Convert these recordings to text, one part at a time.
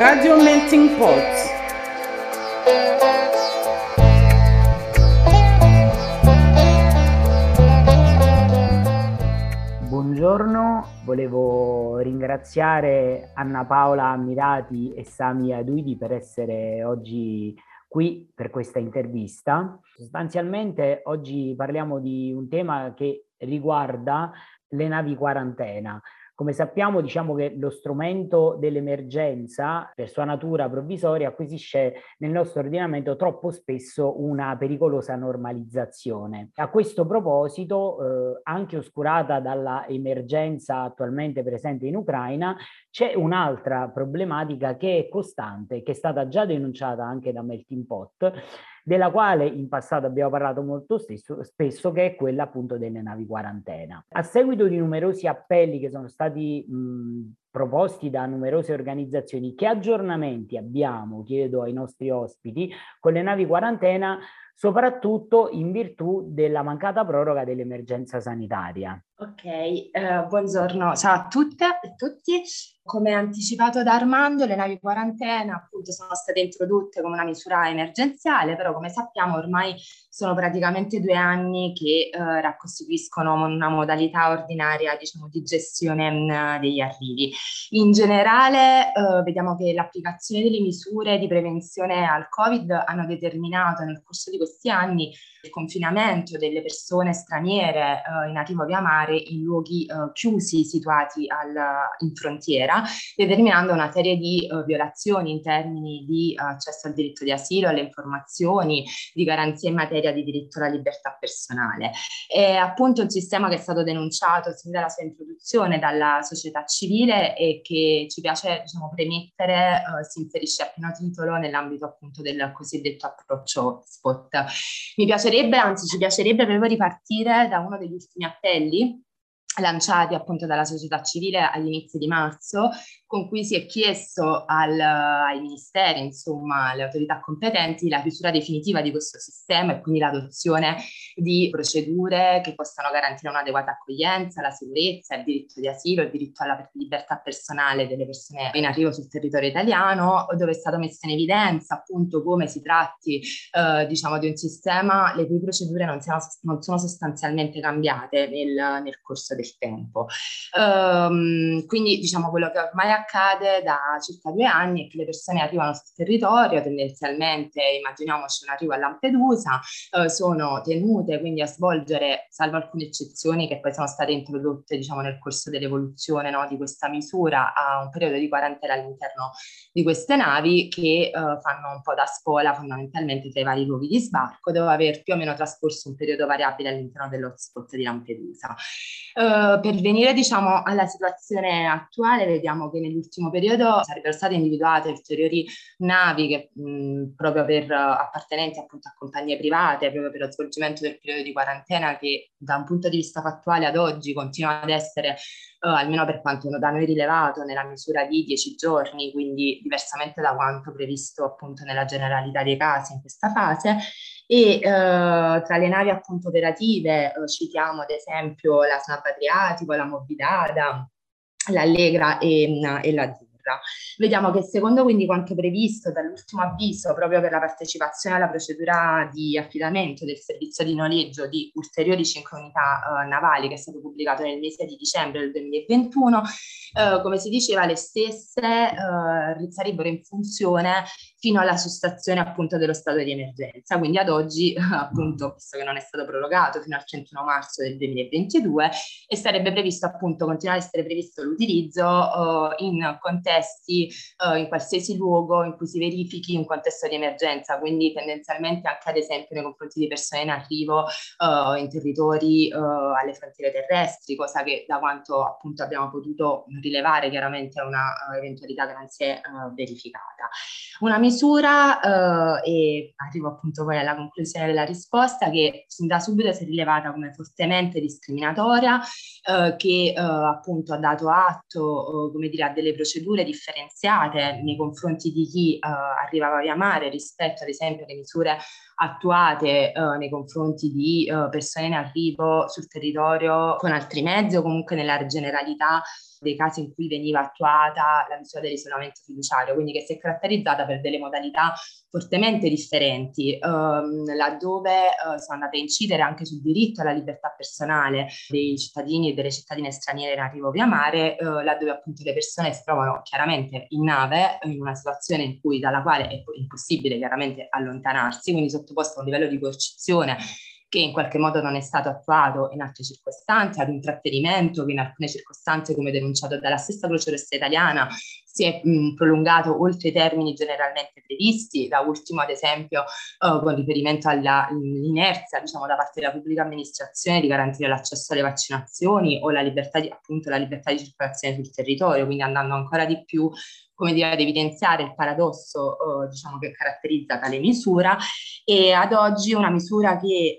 Radio Melting Pot. Buongiorno, volevo ringraziare Anna Paola Ammirati e Sami Aduidi per essere oggi qui per questa intervista. Sostanzialmente oggi parliamo di un tema che riguarda le navi quarantena. Come sappiamo, diciamo che lo strumento dell'emergenza, per sua natura provvisoria, acquisisce nel nostro ordinamento troppo spesso una pericolosa normalizzazione. A questo proposito, eh, anche oscurata dalla emergenza attualmente presente in Ucraina, c'è un'altra problematica che è costante, che è stata già denunciata anche da Melting Pot, della quale in passato abbiamo parlato molto stesso, spesso, che è quella appunto delle navi quarantena. A seguito di numerosi appelli che sono stati mh, proposti da numerose organizzazioni, che aggiornamenti abbiamo, chiedo ai nostri ospiti, con le navi quarantena, soprattutto in virtù della mancata proroga dell'emergenza sanitaria. Ok, eh, buongiorno, ciao a tutte e tutti. Come anticipato da Armando, le navi quarantena appunto sono state introdotte come una misura emergenziale, però come sappiamo ormai sono praticamente due anni che eh, costituiscono una modalità ordinaria diciamo, di gestione mh, mm, degli arrivi. In generale eh, vediamo che l'applicazione delle misure di prevenzione al Covid hanno determinato nel corso di questi anni il confinamento delle persone straniere eh, in arrivo via mare in luoghi eh, chiusi situati al, in frontiera, determinando una serie di eh, violazioni in termini di accesso al diritto di asilo, alle informazioni, di garanzie in materia di diritto alla libertà personale. È appunto un sistema che è stato denunciato sin dalla sua introduzione dalla società civile e che ci piace diciamo, premettere eh, si inserisce a pieno titolo nell'ambito appunto del cosiddetto approccio spot. Mi piace piacerebbe, anzi ci piacerebbe proprio ripartire da uno degli ultimi appelli lanciati appunto dalla società civile agli inizi di marzo, con cui si è chiesto al, ai ministeri, insomma, alle autorità competenti, la chiusura definitiva di questo sistema e quindi l'adozione di procedure che possano garantire un'adeguata accoglienza, la sicurezza, il diritto di asilo, il diritto alla libertà personale delle persone in arrivo sul territorio italiano, dove è stato messo in evidenza appunto come si tratti, eh, diciamo, di un sistema le cui procedure non, siano, non sono sostanzialmente cambiate nel, nel corso del tempo. Um, quindi, diciamo, quello che ormai accade da circa due anni è che le persone arrivano sul territorio, tendenzialmente immaginiamoci un arrivo a Lampedusa, eh, sono tenute quindi a svolgere, salvo alcune eccezioni che poi sono state introdotte diciamo, nel corso dell'evoluzione no, di questa misura, a un periodo di quarantena all'interno di queste navi che eh, fanno un po' da scuola fondamentalmente tra i vari luoghi di sbarco, dopo aver più o meno trascorso un periodo variabile all'interno dell'hotspot di Lampedusa. Uh, per venire diciamo alla situazione attuale, vediamo che nell'ultimo periodo sarebbero state individuate ulteriori navi che mh, proprio per uh, appartenenti appunto a compagnie private, proprio per lo svolgimento del periodo di quarantena che da un punto di vista fattuale ad oggi continua ad essere Uh, almeno per quanto da noi rilevato, nella misura di 10 giorni, quindi diversamente da quanto previsto appunto nella generalità dei casi in questa fase. E uh, tra le navi appunto operative uh, citiamo ad esempio la Snap Adriatico, la Mobilada, l'Allegra e, e la. Vediamo che secondo quindi quanto previsto dall'ultimo avviso proprio per la partecipazione alla procedura di affidamento del servizio di noleggio di ulteriori cinque unità uh, navali che è stato pubblicato nel mese di dicembre del 2021, uh, come si diceva le stesse uh, sarebbero in funzione fino alla sospensione appunto dello stato di emergenza. Quindi ad oggi, appunto, visto che non è stato prorogato fino al 31 marzo del 2022, e sarebbe previsto appunto, continua ad essere previsto l'utilizzo uh, in contesti, uh, in qualsiasi luogo in cui si verifichi un contesto di emergenza, quindi tendenzialmente anche ad esempio nei confronti di persone in arrivo uh, in territori alle frontiere terrestri, cosa che da quanto appunto abbiamo potuto rilevare chiaramente è una eventualità che non si è verificata. Una misura eh, e arrivo appunto poi alla conclusione della risposta che da subito si è rilevata come fortemente discriminatoria, eh, che eh, appunto ha dato atto come dire, a delle procedure differenziate nei confronti di chi eh, arrivava via mare rispetto ad esempio alle misure attuate uh, nei confronti di persone in arrivo sul territorio con altri mezzi o comunque nella generalità dei casi in cui veniva attuata la misura dell'isolamento fiduciario, quindi che si è caratterizzata per delle modalità fortemente differenti, ehm, laddove eh, sono andate a incidere anche sul diritto alla libertà personale dei cittadini e delle cittadine straniere in arrivo via mare, eh, laddove appunto le persone si trovano chiaramente in nave, in una situazione in cui, dalla quale è impossibile chiaramente allontanarsi, quindi sottoposto a un livello di coercizione che in qualche modo non è stato attuato in altre circostanze, ad un trattenimento che in alcune circostanze, come denunciato dalla stessa Croce Rossa italiana, si è mh, prolungato oltre i termini generalmente previsti, da ultimo ad esempio uh, con riferimento all'inerzia diciamo, da parte della pubblica amministrazione di garantire l'accesso alle vaccinazioni o la libertà di, appunto, la libertà di circolazione sul territorio, quindi andando ancora di più come dire, ad evidenziare il paradosso eh, diciamo, che caratterizza tale misura. E ad oggi una misura che, eh,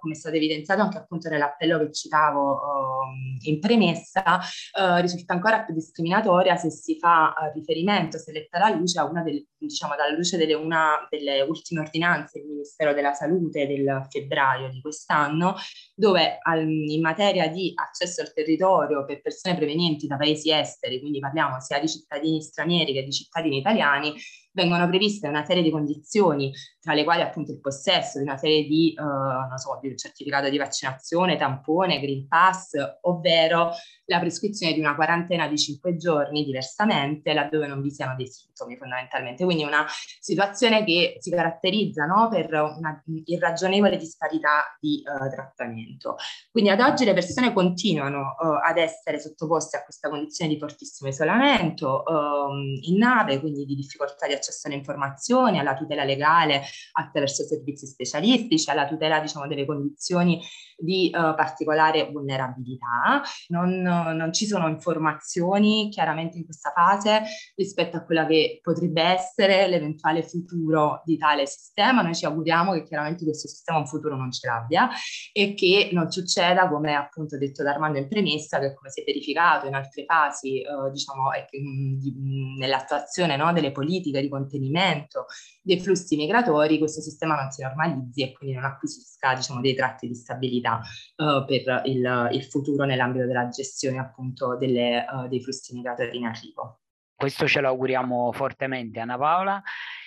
come è stato evidenziato anche appunto nell'appello che citavo eh, in premessa, eh, risulta ancora più discriminatoria se si fa riferimento, se letta la luce, a una delle, diciamo, dalla luce delle, una delle ultime ordinanze del Ministero della Salute del febbraio di quest'anno, dove al, in materia di accesso al territorio per persone provenienti da paesi esteri, quindi parliamo sia di cittadini stranieri che di cittadini italiani, vengono previste una serie di condizioni, tra le quali appunto il possesso di una serie di, uh, non so, di certificato di vaccinazione, tampone, Green Pass, ovvero la prescrizione di una quarantena di cinque giorni diversamente, laddove non vi siano dei sintomi fondamentalmente. Quindi una situazione che si caratterizza no, per una irragionevole disparità di uh, trattamento. Quindi ad oggi le persone continuano uh, ad essere sottoposte a questa condizione di fortissimo isolamento um, in nave, quindi di difficoltà di accesso alle informazioni, alla tutela legale attraverso servizi specialistici, alla tutela diciamo, delle condizioni di uh, particolare vulnerabilità. Non, non, ci sono informazioni chiaramente in questa fase rispetto a quella che potrebbe essere l'eventuale futuro di tale sistema. Noi ci auguriamo che chiaramente questo sistema un futuro non ce l'abbia e che non succeda, come appunto detto da Armando in premessa, che come si è verificato in altre fasi, uh, diciamo, che, mh, di, mh, nell'attuazione no, delle politiche di contenimento dei flussi migratori, questo sistema non si normalizzi e quindi non acquisisca diciamo, dei tratti di stabilità uh, per il, il, futuro nell'ambito della gestione appunto delle, uh, dei flussi migratori in arrivo. Questo ce lo auguriamo fortemente, Anna Paola.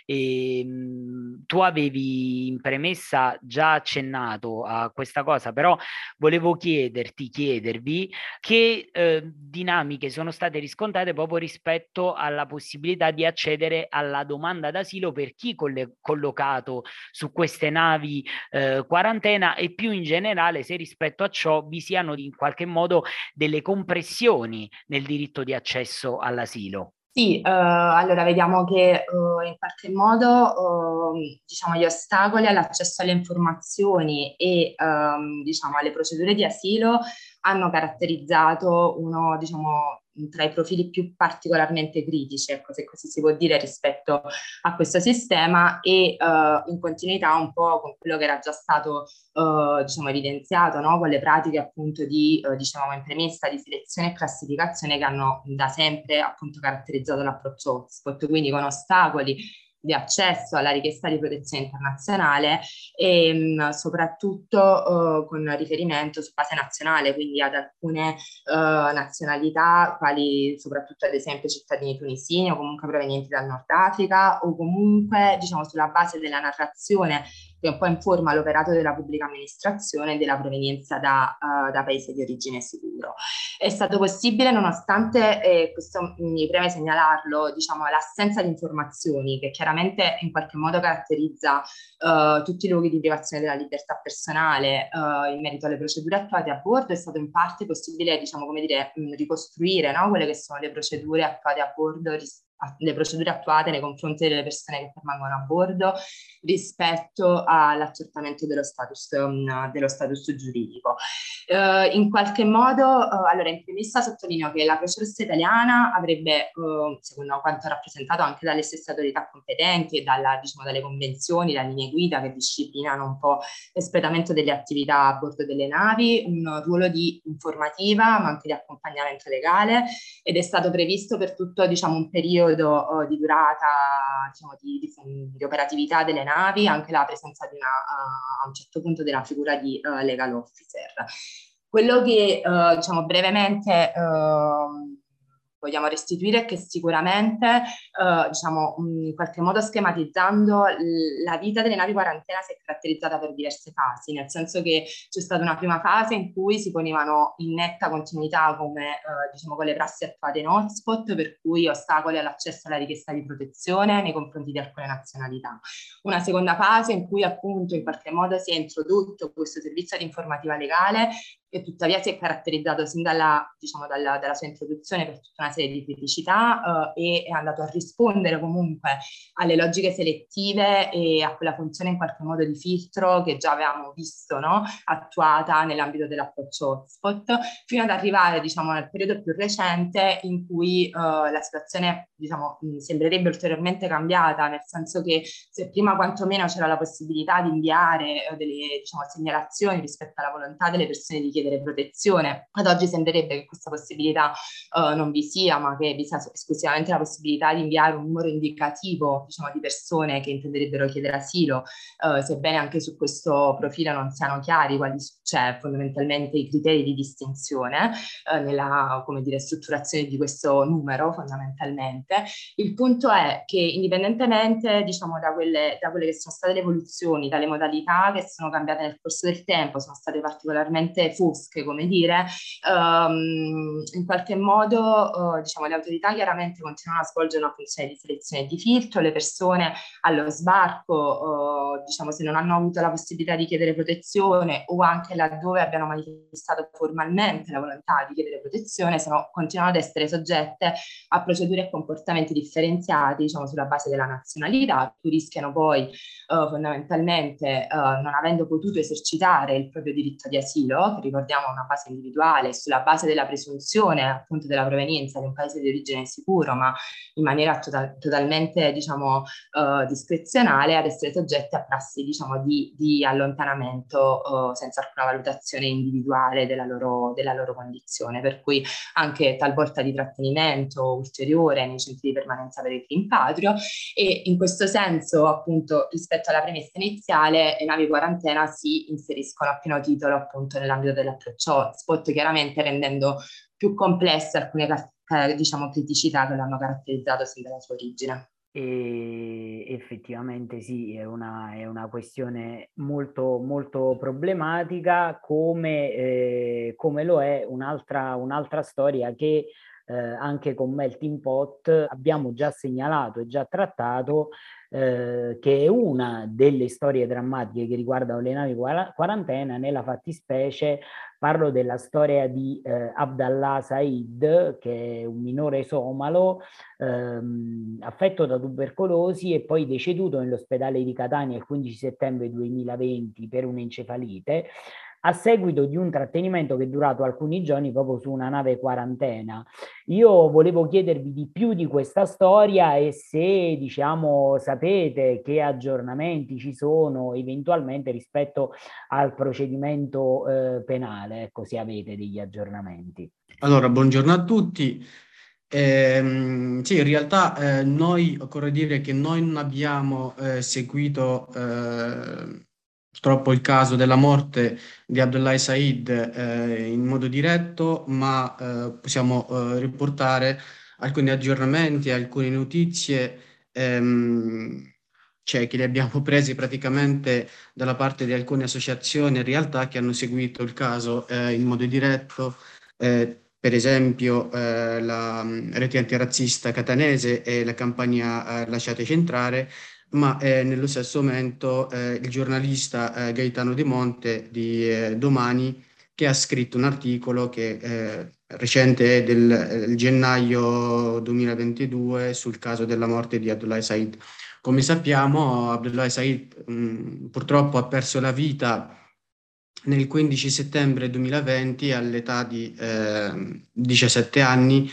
E, ehm, tu avevi in premessa già accennato a questa cosa, però volevo chiederti, chiedervi che eh, dinamiche sono state riscontrate proprio rispetto alla possibilità di accedere alla domanda d'asilo per chi coll- collocato su queste navi eh, quarantena e più in generale se rispetto a ciò vi siano in qualche modo delle compressioni nel diritto di accesso all'asilo. Sì, uh, allora vediamo che uh, in qualche modo uh, diciamo, gli ostacoli all'accesso alle informazioni e um, diciamo, alle procedure di asilo hanno caratterizzato uno diciamo, tra i profili più particolarmente critici, ecco, se così si può dire, rispetto a questo sistema e uh, in continuità un po' con quello che era già stato uh, diciamo, evidenziato, no? con le pratiche appunto di, uh, diciamo, in premessa di selezione e classificazione che hanno da sempre appunto caratterizzato l'approccio hotspot, quindi con ostacoli di accesso alla richiesta di protezione internazionale e mh, mm, soprattutto uh, con riferimento su base nazionale, quindi ad alcune uh, nazionalità, quali soprattutto ad esempio cittadini tunisini o comunque provenienti dal Nord Africa o comunque diciamo sulla base della narrazione che un po' informa l'operato della pubblica amministrazione della provenienza da, uh, da paese di origine sicuro. È stato possibile nonostante, eh, questo mi preme segnalarlo, diciamo, l'assenza di informazioni che chiaramente in qualche modo caratterizza uh, tutti i luoghi di privazione della libertà personale uh, in merito alle procedure attuate a bordo, è stato in parte possibile, diciamo, come dire, mh, ricostruire no? quelle che sono le procedure attuate a bordo rispetto le procedure attuate nei confronti delle persone che permangono a bordo rispetto all'accertamento dello status, um, dello status giuridico. Uh, in qualche modo, uh, allora in premessa sottolineo che la Croce italiana avrebbe, uh, secondo quanto rappresentato anche dalle stesse autorità competenti e dalla, diciamo, dalle convenzioni, dalle linee guida che disciplinano un po' l'espletamento delle attività a bordo delle navi, un ruolo di informativa ma anche di accompagnamento legale ed è stato previsto per tutto diciamo, un periodo periodo uh, di durata, diciamo, di, di, di, operatività delle navi, anche la presenza di una, uh, a un certo punto della figura di uh, legal officer. Quello che, diciamo, brevemente ehm, vogliamo restituire che sicuramente, eh, diciamo, in qualche modo schematizzando, la vita delle navi quarantena si è caratterizzata per diverse fasi, nel senso che c'è stata una prima fase in cui si ponevano in netta continuità come, eh, diciamo, con le prassi attuate in hotspot, per cui ostacoli all'accesso alla richiesta di protezione nei confronti di alcune nazionalità. Una seconda fase in cui appunto in qualche modo si è introdotto questo servizio di informativa legale che tuttavia si è caratterizzato sin dalla, diciamo, dalla, dalla sua introduzione per tutta una serie di criticità uh, e è andato a rispondere comunque alle logiche selettive e a quella funzione in qualche modo di filtro che già avevamo visto no? attuata nell'ambito dell'approccio hotspot, fino ad arrivare diciamo, al periodo più recente in cui uh, la situazione diciamo, sembrerebbe ulteriormente cambiata, nel senso che se prima quantomeno c'era la possibilità di inviare uh, delle diciamo, segnalazioni rispetto alla volontà delle persone di chiedere chiedere protezione. Ad oggi sembrerebbe che questa possibilità uh, non vi sia, ma che vi sia esclusivamente la possibilità di inviare un numero indicativo diciamo, di persone che intenderebbero chiedere asilo, uh, sebbene anche su questo profilo non siano chiari quali cioè, fondamentalmente i criteri di distinzione uh, nella dire, strutturazione di questo numero fondamentalmente. Il punto è che indipendentemente diciamo, da, quelle, da quelle che sono state le evoluzioni, dalle modalità che sono cambiate nel corso del tempo, sono state particolarmente fusche fosche, come dire, um, in qualche modo uh, diciamo, le autorità chiaramente continuano a svolgere una funzione di selezione e di filtro, le persone allo sbarco, uh, diciamo, se non hanno avuto la possibilità di chiedere protezione o anche laddove abbiano manifestato formalmente la volontà di chiedere protezione, sono, continuano ad essere soggette a procedure e comportamenti differenziati, diciamo, sulla base della nazionalità, cui rischiano poi uh, fondamentalmente, non avendo potuto esercitare il proprio diritto di asilo, che ricordiamo una base individuale, sulla base della presunzione appunto della provenienza di un paese di origine sicuro, ma in maniera total- totalmente diciamo uh, discrezionale ad essere soggette a prassi diciamo di, di allontanamento uh, senza alcuna valutazione individuale della loro, della loro condizione, per cui anche talvolta di trattenimento ulteriore nei centri di permanenza per il rimpatrio e in questo senso appunto rispetto alla premessa iniziale le navi quarantena si inseriscono a pieno titolo appunto nell'ambito del dell'approccio hotspot, chiaramente rendendo più complesse alcune diciamo, criticità che l'hanno caratterizzato sin dalla sua origine. E effettivamente sì, è una, è una questione molto, molto problematica, come, eh, come lo è un'altra, un'altra storia che eh, anche con Melting Pot abbiamo già segnalato e già trattato, eh, che è una delle storie drammatiche che riguardano le navi quarantena, nella fattispecie parlo della storia di eh, Abdallah Said, che è un minore somalo ehm, affetto da tubercolosi e poi deceduto nell'ospedale di Catania il 15 settembre 2020 per un'encefalite a seguito di un trattenimento che è durato alcuni giorni proprio su una nave quarantena. Io volevo chiedervi di più di questa storia e se diciamo sapete che aggiornamenti ci sono eventualmente rispetto al procedimento eh, penale, ecco se avete degli aggiornamenti. Allora, buongiorno a tutti. Eh, sì, in realtà eh, noi occorre dire che noi non abbiamo eh, seguito eh, purtroppo il caso della morte di Abdullah Said eh, in modo diretto, ma eh, possiamo eh, riportare alcuni aggiornamenti, alcune notizie ehm, cioè, che li abbiamo presi praticamente dalla parte di alcune associazioni e realtà che hanno seguito il caso eh, in modo diretto, eh, per esempio eh, la mm, rete antirazzista catanese e la campagna Lasciateci entrare, ma eh, nello stesso momento eh, il giornalista eh, Gaetano De Monte di eh, Domani che ha scritto un articolo che eh, recente del eh, gennaio 2022 sul caso della morte di Abdullah Said. Come sappiamo, Abdullah Said mh, purtroppo ha perso la vita nel 15 settembre 2020 all'età di 17 anni,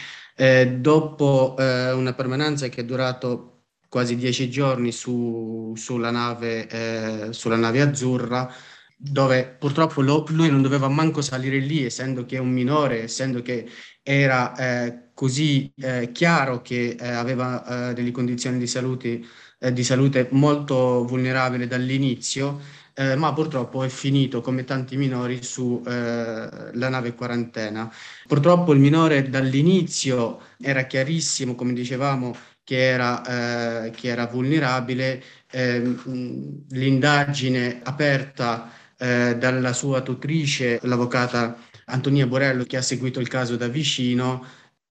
dopo una permanenza che è durato quasi dieci giorni su, sulla, nave, eh, sulla nave azzurra dove purtroppo lo, lui non doveva manco salire lì, essendo che è un minore, essendo che era eh, così eh, chiaro che eh, aveva eh, delle condizioni di salute, eh, di salute molto vulnerabili dall'inizio, eh, ma purtroppo è finito come tanti minori sulla nave quarantena. Purtroppo il minore dall'inizio era chiarissimo, come dicevamo, che era, che era vulnerabile. Ehm, l'indagine aperta eh, dalla sua tutrice, l'avvocata Antonia Borello, che ha seguito il caso da vicino,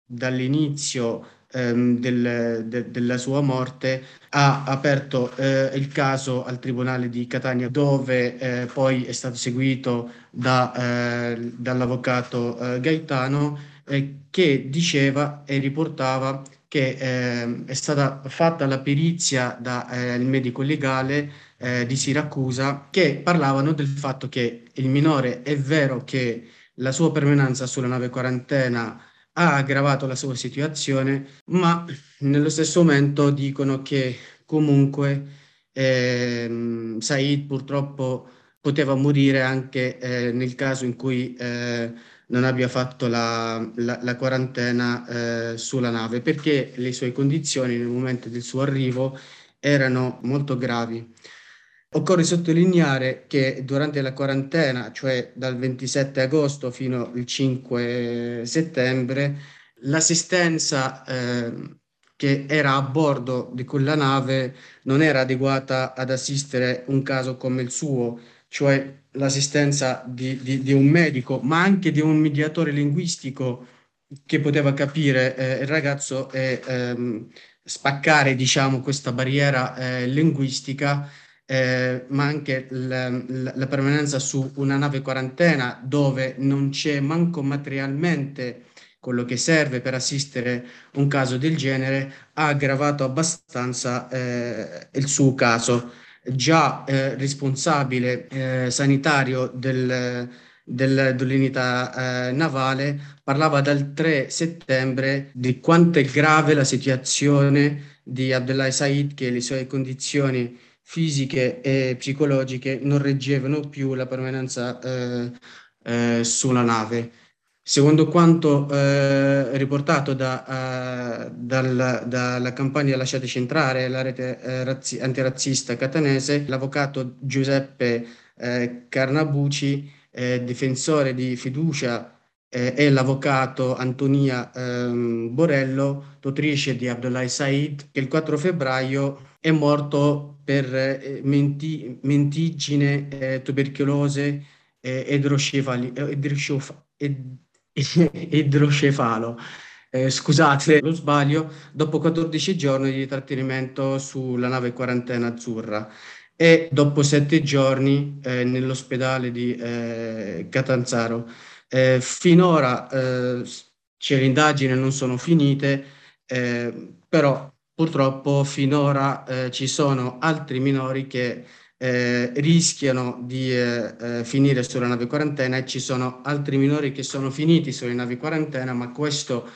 dall'inizio ehm, del, de, della sua morte, ha aperto eh, il caso al Tribunale di Catania, dove eh, poi è stato seguito da, eh, dall'avvocato eh, Gaetano, che diceva e riportava che eh, è stata fatta la perizia dal eh, medico legale eh, di Siracusa che parlavano del fatto che il minore è vero che la sua permanenza sulla nave quarantena ha aggravato la sua situazione, ma nello stesso momento dicono che comunque eh, Said purtroppo poteva morire anche eh, nel caso in cui eh, non abbia fatto la, la, la quarantena eh, sulla nave, perché le sue condizioni nel momento del suo arrivo erano molto gravi. Occorre sottolineare che durante la quarantena, cioè dal 27 agosto fino al 5 settembre, l'assistenza eh, che era a bordo di quella nave non era adeguata ad assistere un caso come il suo, cioè l'assistenza di, di, di un medico, ma anche di un mediatore linguistico che poteva capire eh, il ragazzo e ehm, spaccare, diciamo, questa barriera eh, linguistica eh, ma anche la, la, permanenza su una nave quarantena dove non c'è manco materialmente quello che serve per assistere un caso del genere, ha aggravato abbastanza eh, il suo caso. Già eh, responsabile eh, sanitario del, del, dell'unità eh, navale parlava dal 3 settembre di quanto è grave la situazione di Abdullah Said, che le sue condizioni fisiche e psicologiche non reggevano più la permanenza eh, eh, sulla nave. Secondo quanto eh, riportato da, uh, dal, dalla campagna Lasciate centrare, la rete eh, razzi- antirazzista catanese, l'avvocato Giuseppe eh, Carnabuci, eh, difensore di fiducia e l'avvocato Antonia ehm, Borello, tutrice di Abdullah Said, che il 4 febbraio è morto per eh, menti, mentigine, eh, tubercolose, eh, idrocefali, ed, idrocefalo. Eh, scusate lo sbaglio, dopo 14 giorni di trattenimento sulla nave quarantena azzurra e dopo 7 giorni eh, nell'ospedale di eh, Catanzaro. Eh, finora eh, c'è l'indagine, non sono finite, eh, però purtroppo finora ci sono altri minori che eh, rischiano di eh, eh finire sulla nave quarantena e ci sono altri minori che sono finiti sulle navi quarantena, ma questo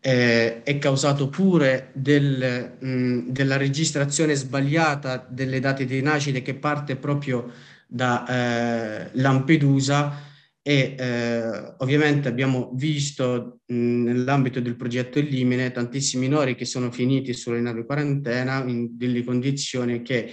eh, è causato pure del, mh, della registrazione sbagliata delle date di nascita che parte proprio da eh, Lampedusa e eh, ovviamente abbiamo visto mh, nell'ambito del progetto Elimine tantissimi minori che sono finiti sulle navi quarantena in delle condizioni che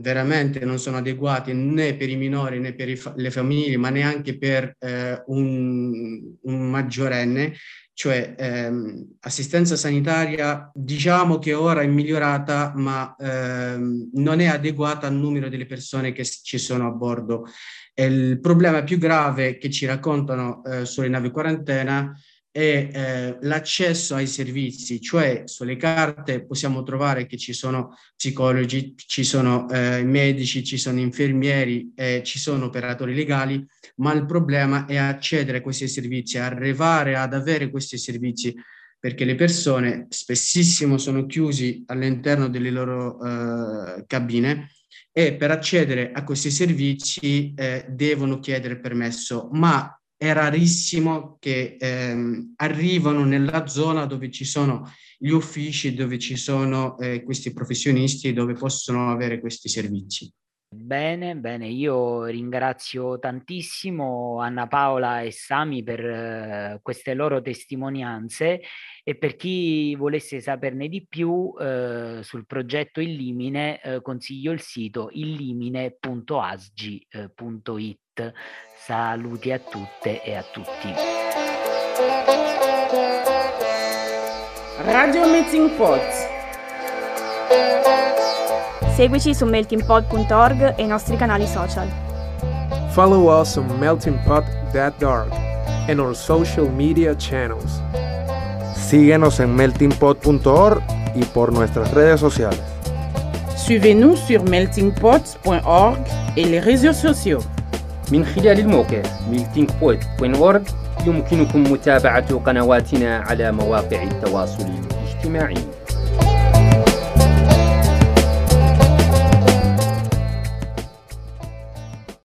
veramente non sono adeguate né per i minori né per fa- le famiglie ma neanche per eh, un, un, maggiorenne. Cioè ehm, assistenza sanitaria diciamo che ora è migliorata ma ehm, non è adeguata al numero delle persone che ci sono a bordo. Il problema più grave che ci raccontano eh, sulle navi quarantena è eh, l'accesso ai servizi, cioè sulle carte possiamo trovare che ci sono psicologi, ci sono eh, medici, ci sono infermieri, eh, ci sono operatori legali, ma il problema è accedere a questi servizi, arrivare ad avere questi servizi, perché le persone spessissimo sono chiusi all'interno delle loro eh, cabine e per accedere a questi servizi eh, devono chiedere permesso, ma è rarissimo che ehm, arrivano nella zona dove ci sono gli uffici, dove ci sono eh, questi professionisti, dove possono avere questi servizi. Bene, bene, io ringrazio tantissimo Anna Paola e Sami per uh, queste loro testimonianze e per chi volesse saperne di più uh, sul progetto Illimine uh, consiglio il sito illimine.asgi.it. Saluti a tutte e a tutti. Radio Meeting Pot. Seguici su meltingpot.org e i nostri canali social. Follow us on meltingpot.org and our social media channels. Síguenos en meltingpot.org y por nuestras redes sociales. Suivez-nous sur meltingpot.org et les réseaux sociaux. من خلال الموقع meltingpot.org يمكنكم متابعة قنواتنا على مواقع التواصل الاجتماعي.